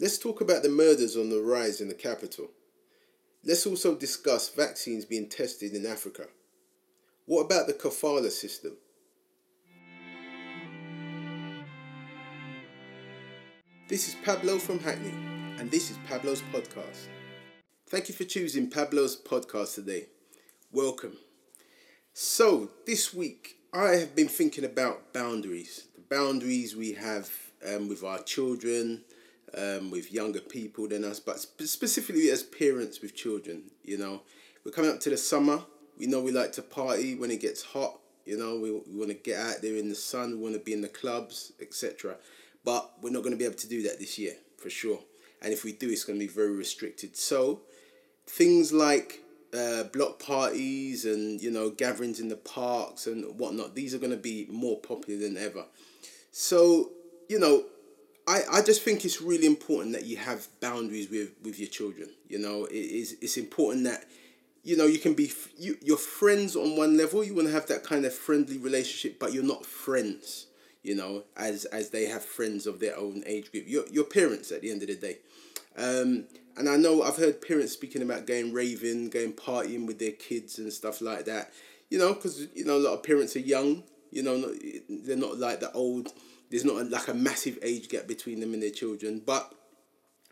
Let's talk about the murders on the rise in the capital. Let's also discuss vaccines being tested in Africa. What about the kafala system? This is Pablo from Hackney, and this is Pablo's podcast. Thank you for choosing Pablo's podcast today. Welcome. So, this week I have been thinking about boundaries, the boundaries we have um, with our children, um, with younger people than us, but sp- specifically as parents with children. You know, we're coming up to the summer. We know we like to party when it gets hot. You know, we, we want to get out there in the sun. We want to be in the clubs, etc. But we're not going to be able to do that this year for sure. And if we do, it's going to be very restricted. So things like uh, block parties and you know gatherings in the parks and whatnot, these are going to be more popular than ever. So you know, I, I just think it's really important that you have boundaries with, with your children. You know, it is it's important that you know you can be you you're friends on one level. You want to have that kind of friendly relationship, but you're not friends. You know, as as they have friends of their own age group. Your your parents at the end of the day. Um, and I know I've heard parents speaking about going raving, going partying with their kids and stuff like that. You know, because you know a lot of parents are young. You know, they're not like the old there's not a, like a massive age gap between them and their children, but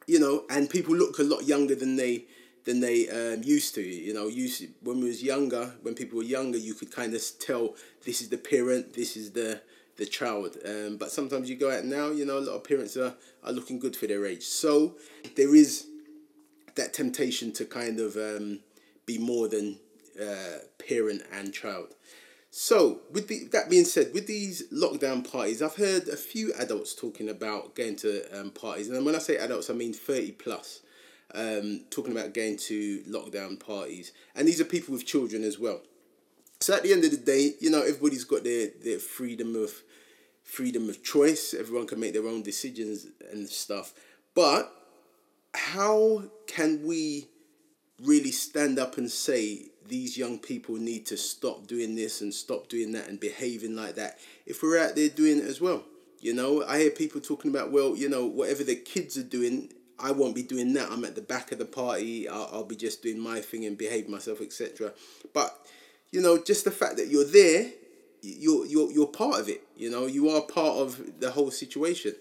you know, and people look a lot younger than they than they um, used to. You know, used when we was younger, when people were younger, you could kind of tell this is the parent, this is the the child. Um, but sometimes you go out now, you know, a lot of parents are, are looking good for their age. So there is that temptation to kind of um, be more than uh, parent and child. So, with the, that being said, with these lockdown parties, I've heard a few adults talking about going to um, parties, and when I say adults, I mean thirty plus, um, talking about going to lockdown parties, and these are people with children as well. So at the end of the day, you know, everybody's got their their freedom of freedom of choice. Everyone can make their own decisions and stuff, but how can we really stand up and say these young people need to stop doing this and stop doing that and behaving like that. If we're out there doing it as well you know i hear people talking about well you know whatever the kids are doing i won't be doing that. I'm at the back of the party. I'll, I'll be just doing my thing and behave myself etc but you know just the fact that you're there you're, you're, you're part of it you know you are part of the whole situation.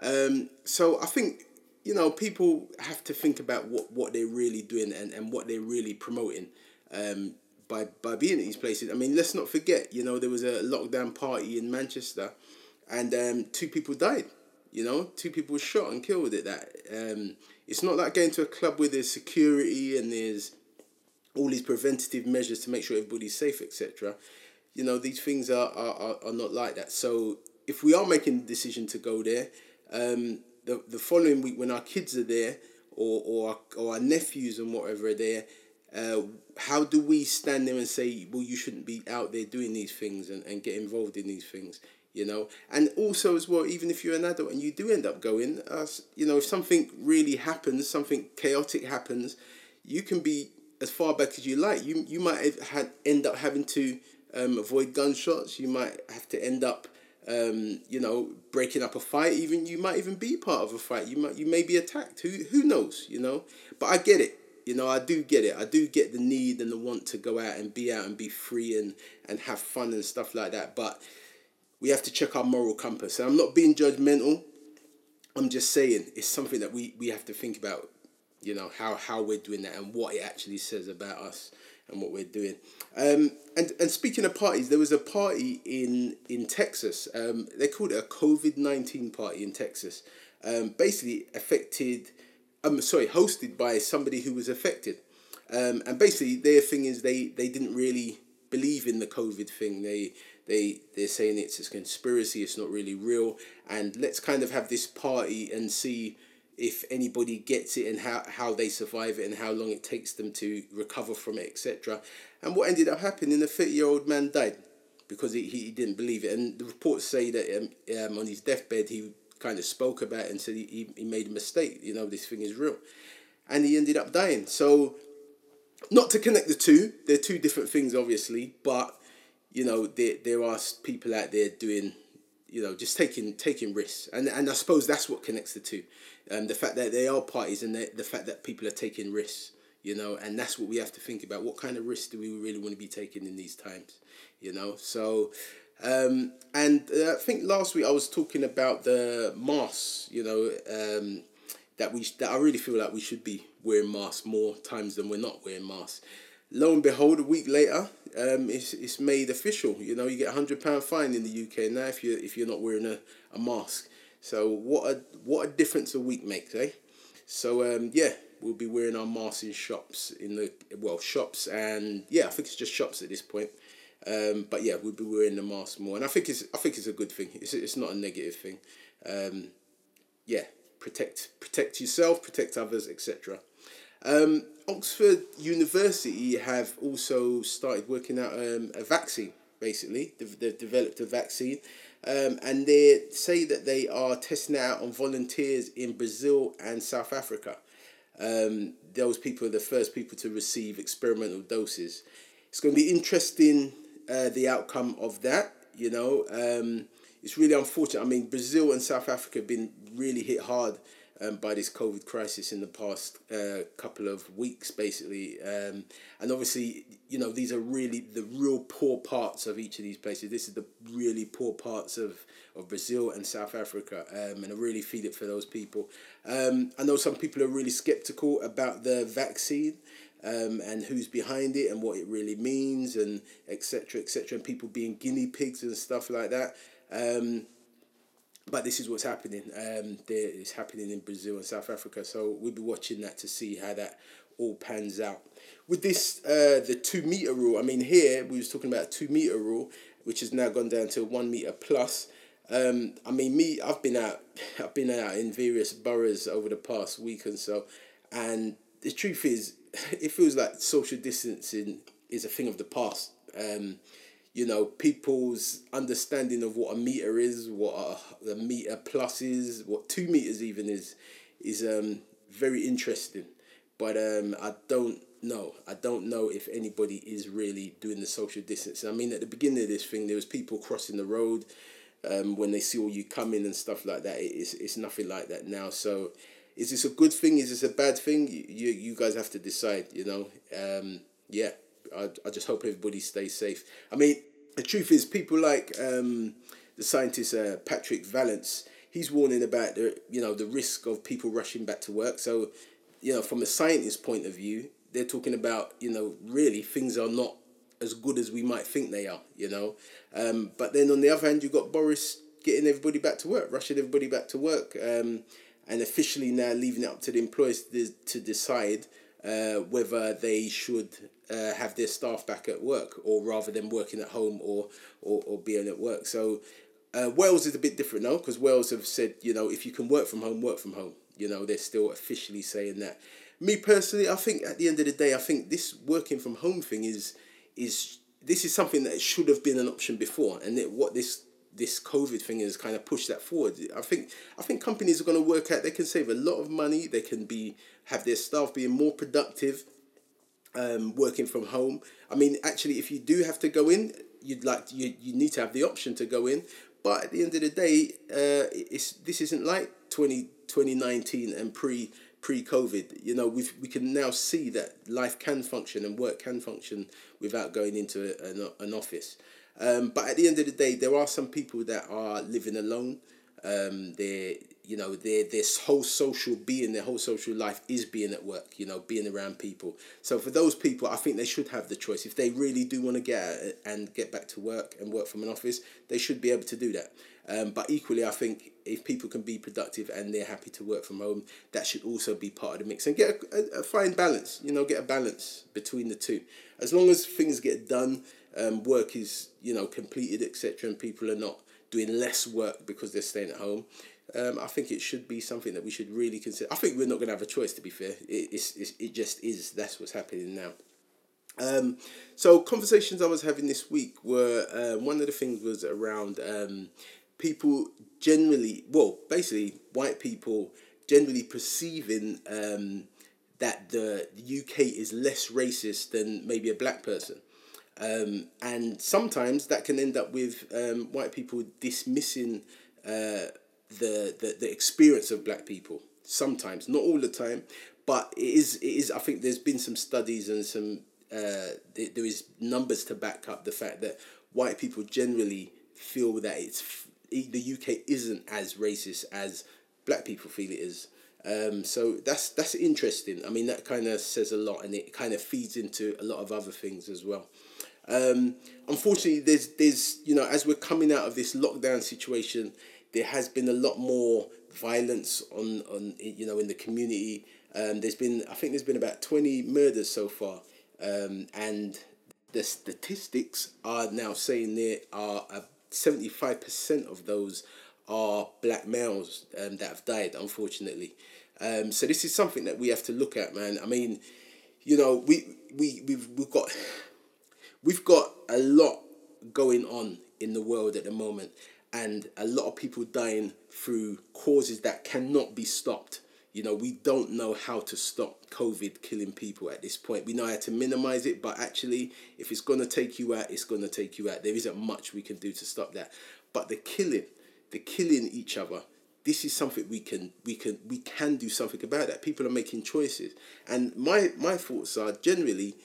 Um, so i think you know people have to think about what, what they're really doing and, and what they're really promoting um, by by being at these places. I mean, let's not forget, you know, there was a lockdown party in Manchester, and um, two people died. You know, two people were shot and killed at that. Um, it's not like going to a club where there's security and there's all these preventative measures to make sure everybody's safe, etc. You know, these things are, are, are not like that. So if we are making the decision to go there, um, the, the following week when our kids are there or, or, our, or our nephews and whatever are there, uh, how do we stand there and say, well, you shouldn't be out there doing these things and, and get involved in these things, you know? And also, as well, even if you're an adult and you do end up going, uh, you know, if something really happens, something chaotic happens, you can be as far back as you like. You, you might have had, end up having to um, avoid gunshots, you might have to end up. Um, you know, breaking up a fight. Even you might even be part of a fight. You might you may be attacked. Who who knows? You know. But I get it you know, I do get it. I do get the need and the want to go out and be out and be free and, and have fun and stuff like that. But we have to check our moral compass. And I'm not being judgmental. I'm just saying it's something that we, we have to think about, you know, how, how we're doing that and what it actually says about us and what we're doing. Um, and, and speaking of parties, there was a party in, in Texas. Um, they called it a COVID 19 party in Texas. Um, basically affected I'm sorry, hosted by somebody who was affected. Um, and basically, their thing is they, they didn't really believe in the COVID thing. They they they're saying it's a conspiracy. It's not really real. And let's kind of have this party and see if anybody gets it and how, how they survive it and how long it takes them to recover from it, etc. And what ended up happening, the 30 year old man died because he, he didn't believe it. And the reports say that um, um, on his deathbed, he kind of spoke about said he, he made a mistake. You know, this thing is real. And he ended up dying. So, not to connect the two, they're two different things, obviously, but, you know, there, there are people out there doing you know, just taking taking risks, and and I suppose that's what connects the two, um, the fact that they are parties and the, the fact that people are taking risks, you know, and that's what we have to think about. What kind of risks do we really want to be taking in these times, you know? So, um, and uh, I think last week I was talking about the masks, you know, um, that we that I really feel like we should be wearing masks more times than we're not wearing masks. Lo and behold, a week later, um, it's, it's made official. You know, you get a hundred pound fine in the UK now if you if you're not wearing a, a mask. So what a what a difference a week makes, eh? So um, yeah, we'll be wearing our masks in shops in the well shops and yeah, I think it's just shops at this point. Um, but yeah, we'll be wearing the mask more, and I think it's I think it's a good thing. It's it's not a negative thing. Um, yeah, protect protect yourself, protect others, etc. Um, Oxford University have also started working out um, a vaccine. Basically, they've, they've developed a vaccine, um, and they say that they are testing it out on volunteers in Brazil and South Africa. Um, those people are the first people to receive experimental doses. It's going to be interesting uh, the outcome of that. You know, um, it's really unfortunate. I mean, Brazil and South Africa have been really hit hard um, by this COVID crisis in the past uh, couple of weeks, basically. Um, and obviously, you know, these are really the real poor parts of each of these places. This is the really poor parts of, of Brazil and South Africa. Um, and I really feel it for those people. Um, I know some people are really skeptical about the vaccine. Um, and who's behind it and what it really means and etc etc and people being guinea pigs and stuff like that um, but this is what's happening. Um, there is happening in Brazil and South Africa. So we'll be watching that to see how that all pans out. With this, uh, the two meter rule. I mean, here we was talking about two meter rule, which has now gone down to one meter plus. Um, I mean, me, I've been out, I've been out in various boroughs over the past week and so, and the truth is, it feels like social distancing is a thing of the past. Um, you know, people's understanding of what a meter is, what a, a meter plus is, what two meters even is, is um, very interesting. But um, I don't know. I don't know if anybody is really doing the social distancing. I mean, at the beginning of this thing, there was people crossing the road um, when they saw you coming and stuff like that. It's, it's nothing like that now. So is this a good thing? Is this a bad thing? You, you guys have to decide, you know. Um, yeah. I, I just hope everybody stays safe. I mean, the truth is, people like um, the scientist uh, Patrick Vallance, he's warning about the you know the risk of people rushing back to work. So, you know, from a scientist point of view, they're talking about you know really things are not as good as we might think they are. You know, um, but then on the other hand, you've got Boris getting everybody back to work, rushing everybody back to work, um, and officially now leaving it up to the employers to, to decide uh, whether they should uh, have their staff back at work or rather than working at home or, or, or being at work. So uh, Wales is a bit different now because Wales have said, you know, if you can work from home, work from home. You know, they're still officially saying that. Me personally, I think at the end of the day, I think this working from home thing is is this is something that should have been an option before, and that what this this COVID thing has kind of pushed that forward. I think I think companies are going to work out they can save a lot of money. They can be have their staff being more productive, um, working from home. I mean, actually, if you do have to go in, you'd like to, you you need to have the option to go in. But at the end of the day, uh, it's this isn't like 20, 2019 and pre pre COVID. You know, we we can now see that life can function and work can function without going into an, an office. Um, but at the end of the day, there are some people that are living alone. Um, they you know their their whole social being, their whole social life is being at work. You know, being around people. So for those people, I think they should have the choice. If they really do want to get out and get back to work and work from an office, they should be able to do that. Um, but equally, I think if people can be productive and they're happy to work from home, that should also be part of the mix and get a, a, a fine balance. You know, get a balance between the two. As long as things get done um, work is you know completed etc and people are not doing less work because they're staying at home um, I think it should be something that we should really consider. I think we're not going to have a choice to be fair. It, it's, it's, it just is. That's what's happening now. Um, so conversations I was having this week were uh, one of the things was around um, people generally well basically white people generally perceiving um, that the UK is less racist than maybe a black person Um, and sometimes that can end up with um, white people dismissing uh, the, the the experience of black people. Sometimes, not all the time, but it is it is. I think there's been some studies and some uh, there is numbers to back up the fact that white people generally feel that it's the UK isn't as racist as black people feel it is. Um, so that's that's interesting. I mean, that kind of says a lot, and it kind of feeds into a lot of other things as well. Um, unfortunately, there's there's you know as we're coming out of this lockdown situation, there has been a lot more violence on on you know in the community. Um, there's been I think there's been about twenty murders so far, um, and the statistics are now saying there are seventy five percent of those are black males um, that have died, unfortunately. Um, so this is something that we have to look at, man. I mean, you know, we we we've we've got we've got a lot going on in the world at the moment, and a lot of people dying through causes that cannot be stopped. You know, we don't know how to stop COVID killing people at this point. We know how to minimize it, but actually, if it's going to take you out, it's going to take you out. There isn't much we can do to stop that. But the killing, the killing each other, this is something we can we can we can do something about that. People are making choices, and my my thoughts are generally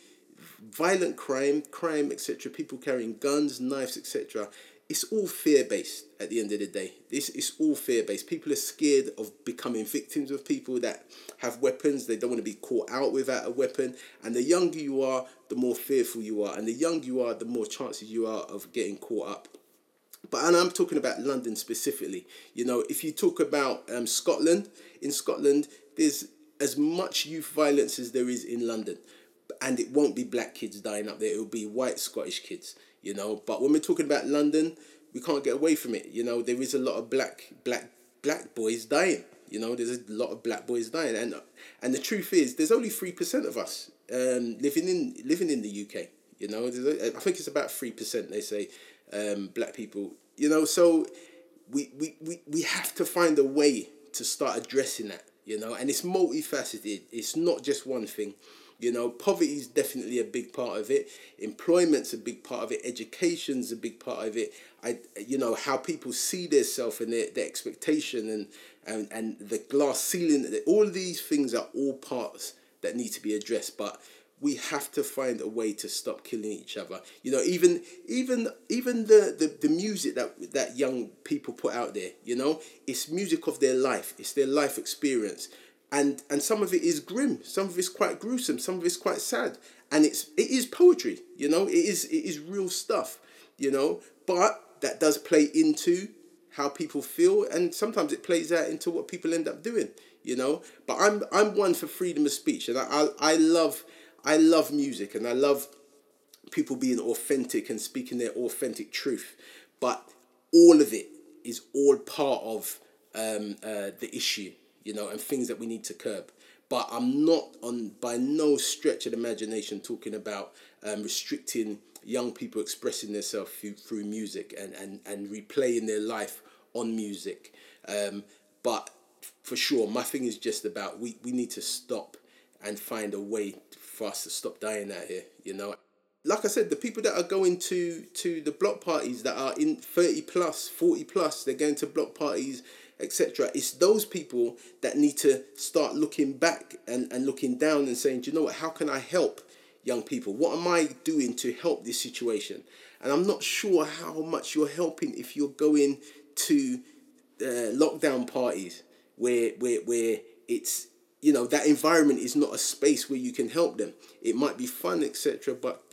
violent crime, crime, etc. People carrying guns, knives, etc. It's all fear based at the end of the day. This is all fear based. People are scared of becoming victims of people that have weapons. They don't want to be caught out without a weapon. And the younger you are, the more fearful you are. And the younger you are, the more chances you are of getting caught up but and I'm talking about London specifically. You know, if you talk about um, Scotland, in Scotland, there's as much youth violence as there is in London, and it won't be black kids dying up there. It will be white Scottish kids. You know, but when we're talking about London, we can't get away from it. You know, there is a lot of black black black boys dying. You know, there's a lot of black boys dying, and and the truth is, there's only three percent of us um, living in living in the UK. You know, I think it's about three percent. They say um, black people you know, so we, we, we, we have to find a way to start addressing that, you know, and it's multifaceted. It's not just one thing. You know, poverty is definitely a big part of it. Employment's a big part of it. Education's a big part of it. I, you know, how people see themselves and their, their expectation and, and, and the glass ceiling. All these things are all parts that need to be addressed. But we have to find a way to stop killing each other. You know, even even even the, the, the music that that young people put out there, you know, it's music of their life. It's their life experience. And and some of it is grim, some of it's quite gruesome, some of it's quite sad. And it's it is poetry, you know, it is it is real stuff, you know, but that does play into how people feel and sometimes it plays out into what people end up doing, you know. But I'm I'm one for freedom of speech and I I, I love I love music and I love people being authentic and speaking their authentic truth, but all of it is all part of um, uh, the issue, you know, and things that we need to curb. But I'm not on by no stretch of imagination talking about um, restricting young people expressing themselves through, through music and, and, and replaying their life on music. Um, but for sure, my thing is just about we, we need to stop and find a way for us to stop dying out here, you know. Like I said, the people that are going to to the block parties that are in 30 plus, 40 plus, they're going to block parties, etc. It's those people that need to start looking back and, and looking down and saying, Do you know what, how can I help young people? What am I doing to help this situation? And I'm not sure how much you're helping if you're going to uh, lockdown parties where where where it's you know that environment is not a space where you can help them it might be fun etc but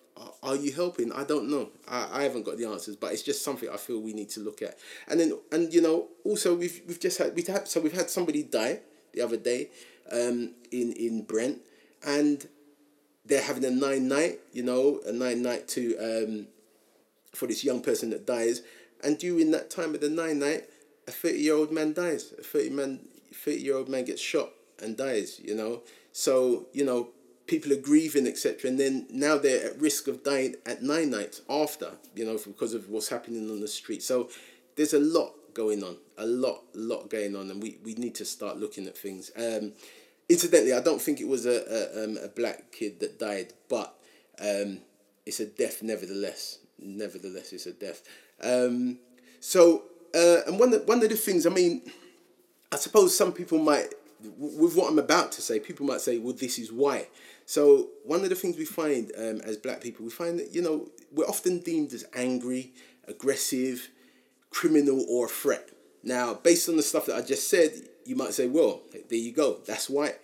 are you helping? I don't know. I, I haven't got the answers but it's just something i feel we need to look at. And then and you know also we've, we've just had we've had so we've had somebody die the other day um in in brent and they're having a nine night you know a nine night to um for this young person that dies. And during that time of the nine night a 30 year old man dies. A 30 man 30 year old man gets shot and dies, you know. So, you know, people are grieving, etc. And then now they're at risk of dying at nine nights after, you know, because of what's happening on the street. So there's a lot going on, a lot, lot going on, and we, we need to start looking at things. Um, incidentally, I don't think it was a, a, um, a black kid that died, but um, it's a death nevertheless. Nevertheless, it's a death. Um, so, uh, and one of, one of the things, I mean, I suppose some people might, with what I'm about to say, people might say, well, this is why. So, one of the things we find um, as black people, we find that, you know, we're often deemed as angry, aggressive, criminal, or a threat. Now, based on the stuff that I just said, you might say, well, there you go, that's why.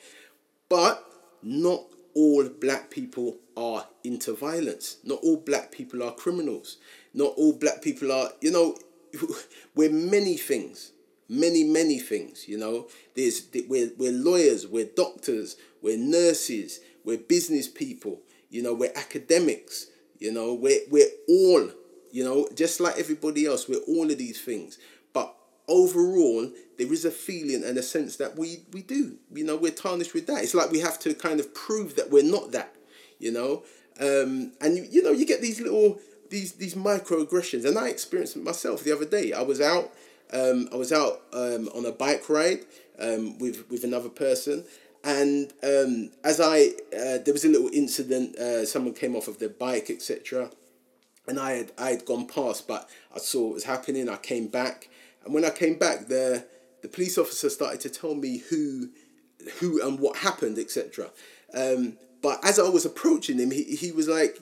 But not all black people are into violence. Not all black people are criminals. Not all black people are, you know, we're many things. Many, many things, you know. There's we're, we're lawyers, we're doctors, we're nurses, we're business people, you know, we're academics, you know, we're we're all, you know, just like everybody else, we're all of these things. But overall, there is a feeling and a sense that we we do. You know, we're tarnished with that. It's like we have to kind of prove that we're not that. You know, um, and you, you know you get these little these these microaggressions, and I experienced it myself the other day. I was out. Um, I was out um, on a bike ride um, with with another person, and um, as I uh, there was a little incident. Uh, someone came off of their bike, etc. And I had I had gone past, but I saw what was happening. I came back, and when I came back, the the police officer started to tell me who who and what happened, etc. Um, but as I was approaching him, he, he was like,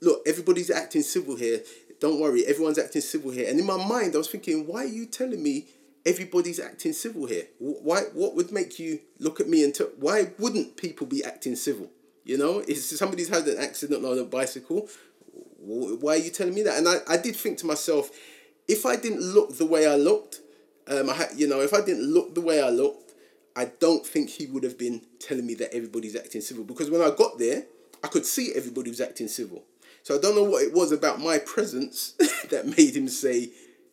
"Look, everybody's acting civil here. Don't worry, everyone's acting civil here." And in my mind, I was thinking, "Why are you telling me everybody's acting civil here? Why? What would make you look at me and? Why wouldn't people be acting civil? You know, if somebody's had an accident on a bicycle, why are you telling me that?" And I, I did think to myself, if I didn't look the way I looked, um, I had, you know, if I didn't look the way I looked, I don't think he would have been telling me that everybody's acting civil because when I got there, I could see everybody was acting civil. So I don't know what it was about my presence that made him say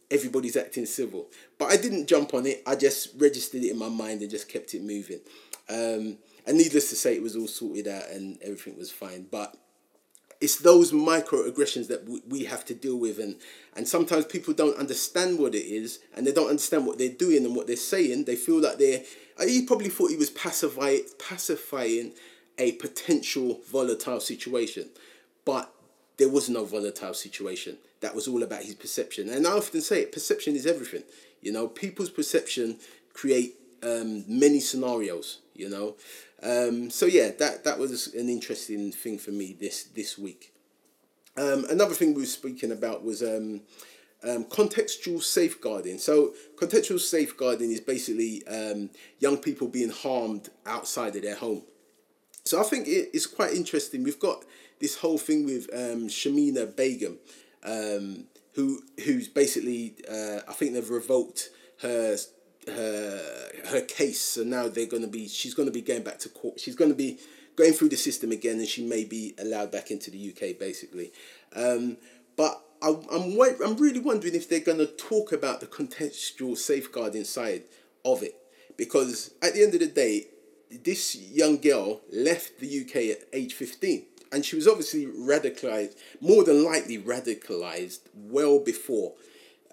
everybody's acting civil. But I didn't jump on it. I just registered it in my mind and just kept it moving. Um, and needless to say, it was all sorted out and everything was fine. But it's those microaggressions that we have to deal with and and sometimes people don't understand what it is and they don't understand what they're doing and what they're saying they feel like they're uh, he probably thought he was pacify, pacifying a potential volatile situation but there was no volatile situation that was all about his perception and i often say it perception is everything you know people's perception create um, many scenarios you know um, so yeah, that that was an interesting thing for me this this week. Um, another thing we were speaking about was um, um, contextual safeguarding. So contextual safeguarding is basically um, young people being harmed outside of their home. So I think it is quite interesting. We've got this whole thing with um, Shamima Begum, um, who who's basically uh, I think they've revoked her her her case. So now they're going to be she's going to be going back to court. She's going to be going through the system again, and she may be allowed back into the UK basically. Um, but I, I'm I'm really wondering if they're going to talk about the contextual safeguarding side of it, because at the end of the day, this young girl left the UK at age fifteen. And she was obviously radicalized, more than likely radicalized, well before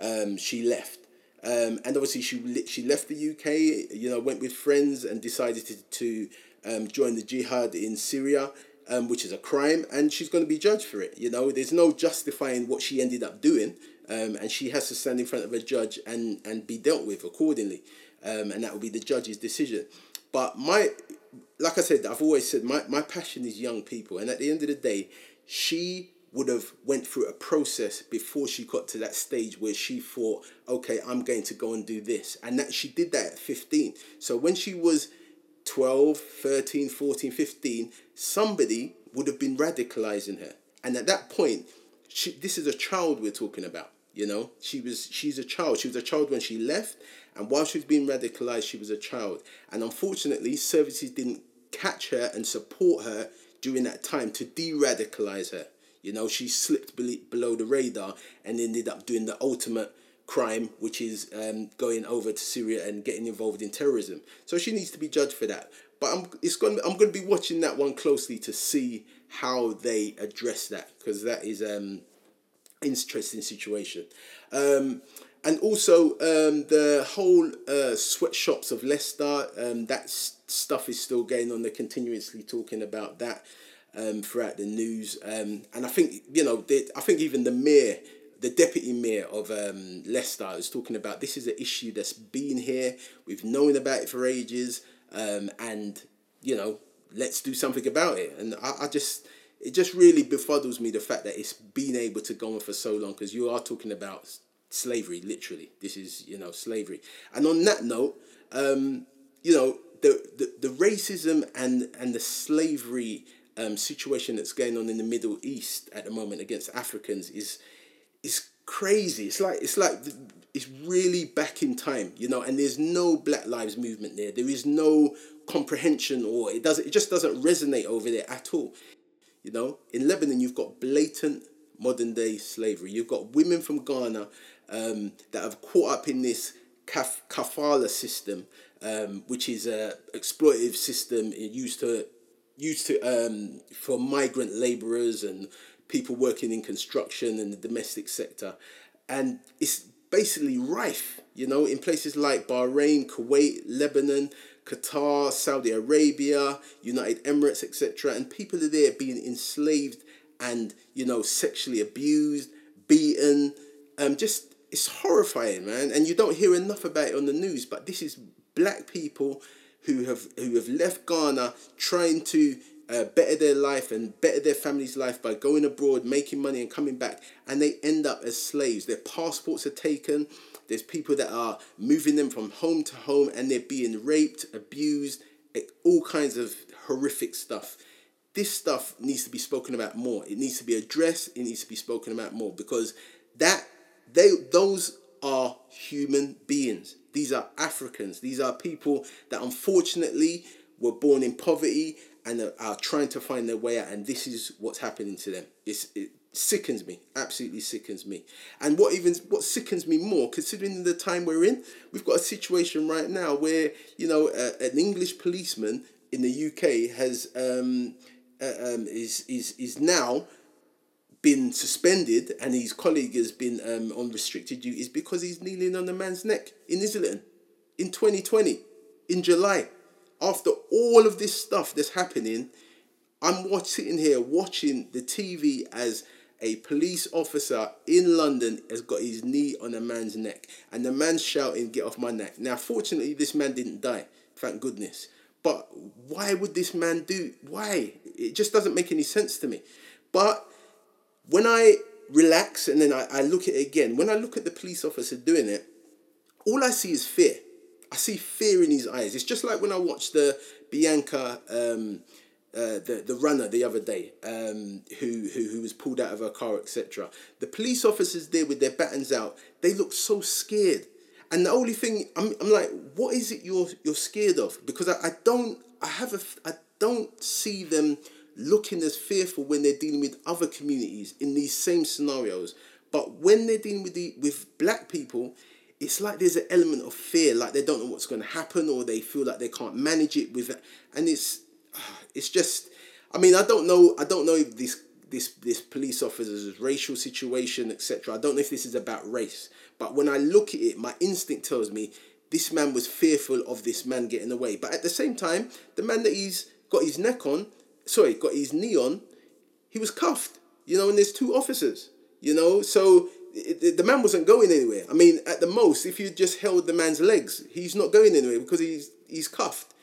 um, she left um, and obviously she she left the UK, you know, went with friends and decided to, to um, join the jihad in Syria, um, which is a crime, and she's going to be judged for it. You know, there's no justifying what she ended up doing, um, and she has to stand in front of a judge and and be dealt with accordingly, um, and that will be the judge's decision. But my, like I said, I've always said my my passion is young people, and at the end of the day, she would have went through a process before she got to that stage where she thought okay i'm going to go and do this. And that she did that at 15 so when she was 12 13 14 15 somebody would have been radicalizing her. And at that point she, this is a child we're talking about you know she was she's a child she was a child when she left and while she was being radicalized she was a child and unfortunately services didn't catch her and support her during that time to de-radicalize her you know, she slipped below the radar and ended up doing the ultimate crime, which is um, going over to Syria and getting involved in terrorism. So she needs to be judged for that. But I'm it's going I'm going to be watching that one closely to see how they address that because that is um interesting situation. Um, and also um, the whole uh, sweatshops of Leicester, um, that stuff is still going on. They're continuously talking about that. um, throughout the news. Um, and I think, you know, the, I think even the mayor, the deputy mayor of um, Leicester is talking about this is an issue that's been here. We've known about it for ages. Um, and, you know, let's do something about it. And I, I just, it just really befuddles me the fact that it's been able to go on for so long because you are talking about slavery, literally. This is, you know, slavery. And on that note, um, you know, the, the, the racism and, and the slavery um, situation that's going on in the Middle East at the moment against Africans is is crazy. It's like it's like it's really back in time, you know. And there's no Black Lives Movement there. There is no comprehension, or it doesn't. It just doesn't resonate over there at all. You know, in Lebanon, you've got blatant modern day slavery. You've got women from Ghana um, that have caught up in this kaf- kafala system, um, which is a exploitative system used to used to um, for migrant laborers and people working in construction and the domestic sector, and it's basically rife. You know, in places like Bahrain, Kuwait, Lebanon, Qatar, Saudi Arabia, United Emirates, etc. And people are there being enslaved and you know sexually abused, beaten. Um, just it's horrifying, man. And you don't hear enough about it on the news. But this is black people who have who have left Ghana trying to uh, better their life and better their family's life by going abroad, making money and coming back, and they end up as slaves. Their passports are taken. There's people that are moving them from home to home, and they're being raped, abused, all kinds of horrific stuff. This stuff needs to be spoken about more. It needs to be addressed. It needs to be spoken about more because that they those are human beings. These are Africans. These are people that unfortunately were born in poverty and are trying to find their way out. And this is what's happening to them. It's, it sickens me, absolutely sickens me. And what even what sickens me more, considering the time we're in, we've got a situation right now where you know uh, an English policeman in the UK has um, uh, um, is is is now been suspended and his colleague has been um, on restricted duties because he's kneeling on the man's neck in Islington in 2020 in July after all of this stuff that's happening, I'm watching here watching the TV as a police officer in London has got his knee on a man's neck and the man's shouting, Get off my neck. Now, fortunately, this man didn't die, thank goodness. But why would this man do? Why? It just doesn't make any sense to me. But when I relax and then I, I look at it again, when I look at the police officer doing it, all I see is fear. I see fear in his eyes. It's just like when I watched the Bianca, um, uh, the the runner the other day, um, who, who who was pulled out of her car, etc. The police officers there with their batons out, they look so scared. And the only thing I'm, I'm like, what is it you're you're scared of? Because I, I don't I have a I don't see them looking as fearful when they're dealing with other communities in these same scenarios. But when they're dealing with the with black people, it's like there's an element of fear, like they don't know what's going to happen, or they feel like they can't manage it with, and it's, it's just, I mean, I don't know, I don't know if this this this police officer's racial situation, etc. I don't know if this is about race, but when I look at it, my instinct tells me this man was fearful of this man getting away. But at the same time, the man that he's got his neck on, sorry, got his knee on, he was cuffed. You know, and there's two officers. You know, so the man wasn't going anywhere. I mean, at the most, if you just held the man's legs, he's not going anywhere because he's he's cuffed.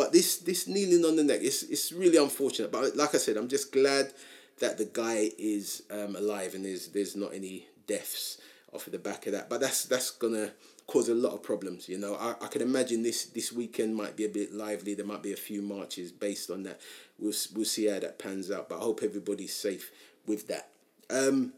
But this this kneeling on the neck, it's it's really unfortunate. But like I said, I'm just glad that the guy is um, alive and there's there's not any deaths off of the back of that. But that's that's gonna cause a lot of problems. You know, I, I can imagine this this weekend might be a bit lively. There might be a few marches based on that. We'll we'll see how that pans out. But I hope everybody's safe with that. Um,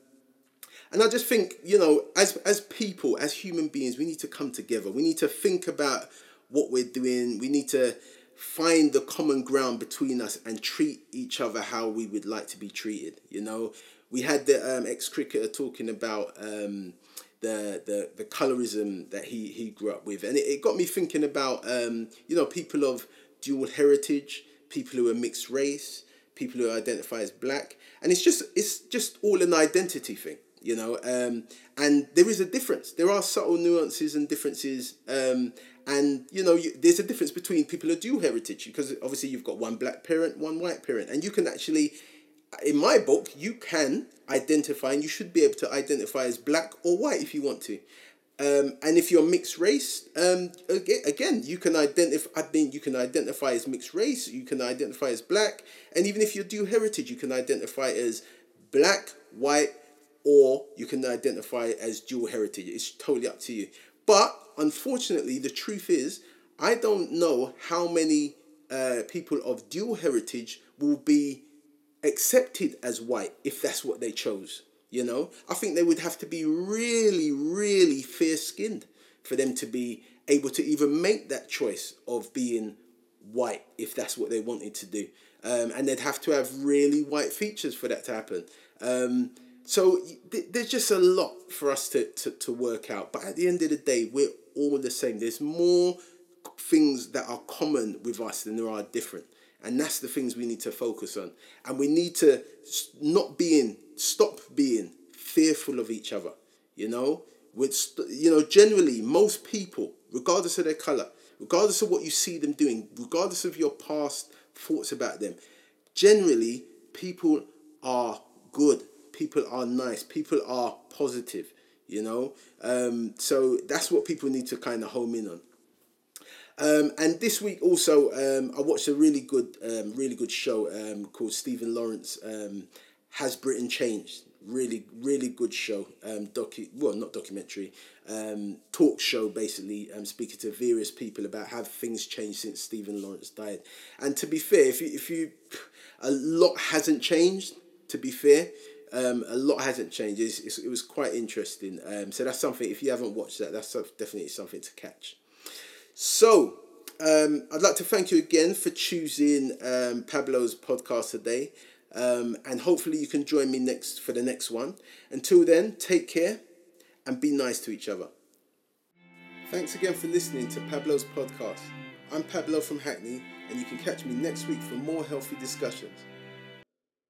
and I just think, you know, as as people, as human beings, we need to come together. We need to think about what we're doing. We need to find the common ground between us and treat each other how we would like to be treated. You know, we had the um, ex cricketer talking about um, the the the colorism that he he grew up with, and it, it got me thinking about um, you know people of dual heritage, people who are mixed race, people who identify as black, and it's just it's just all an identity thing you know? Um, and there is a difference. There are subtle nuances and differences um, and you know you, there's a difference between people who do heritage because obviously you've got one black parent one white parent and you can actually in my book you can identify and you should be able to identify as black or white if you want to um, and if you're mixed race, um, again, you can identify. I think you can identify as mixed race. You can identify as black, and even if you dual heritage, you can identify as black, white, or you can identify as dual heritage. It's totally up to you. But unfortunately, the truth is, I don't know how many uh, people of dual heritage will be accepted as white if that's what they chose. You know, I think they would have to be really, really fair skinned for them to be able to even make that choice of being white if that's what they wanted to do. Um, and they'd have to have really white features for that to happen. Um, so th- there's just a lot for us to, to, to work out. But at the end of the day, we're all the same. There's more things that are common with us than there are different. And that's the things we need to focus on. And we need to not being, stop being fearful of each other. You know, with, you know, generally, most people, regardless of their color, regardless of what you see them doing, regardless of your past thoughts about them, generally, people are good. People are nice. People are positive. You know, um, so that's what people need to kind of home in on. Um, and this week also, um, I watched a really good, um, really good show um, called Stephen Lawrence um, Has Britain Changed? Really, really good show. Um, docu well, not documentary, um, talk show basically. Um, speaking to various people about how things changed since Stephen Lawrence died. And to be fair, if you, if you, a lot hasn't changed. To be fair, um, a lot hasn't changed. It's, it's, it was quite interesting. Um, so that's something. If you haven't watched that, that's definitely something to catch. So, um, I'd like to thank you again for choosing um, Pablo's podcast today. Um, and hopefully you can join me next for the next one. Until then, take care and be nice to each other. Thanks again for listening to Pablo's podcast. I'm Pablo from Hackney, and you can catch me next week for more healthy discussions.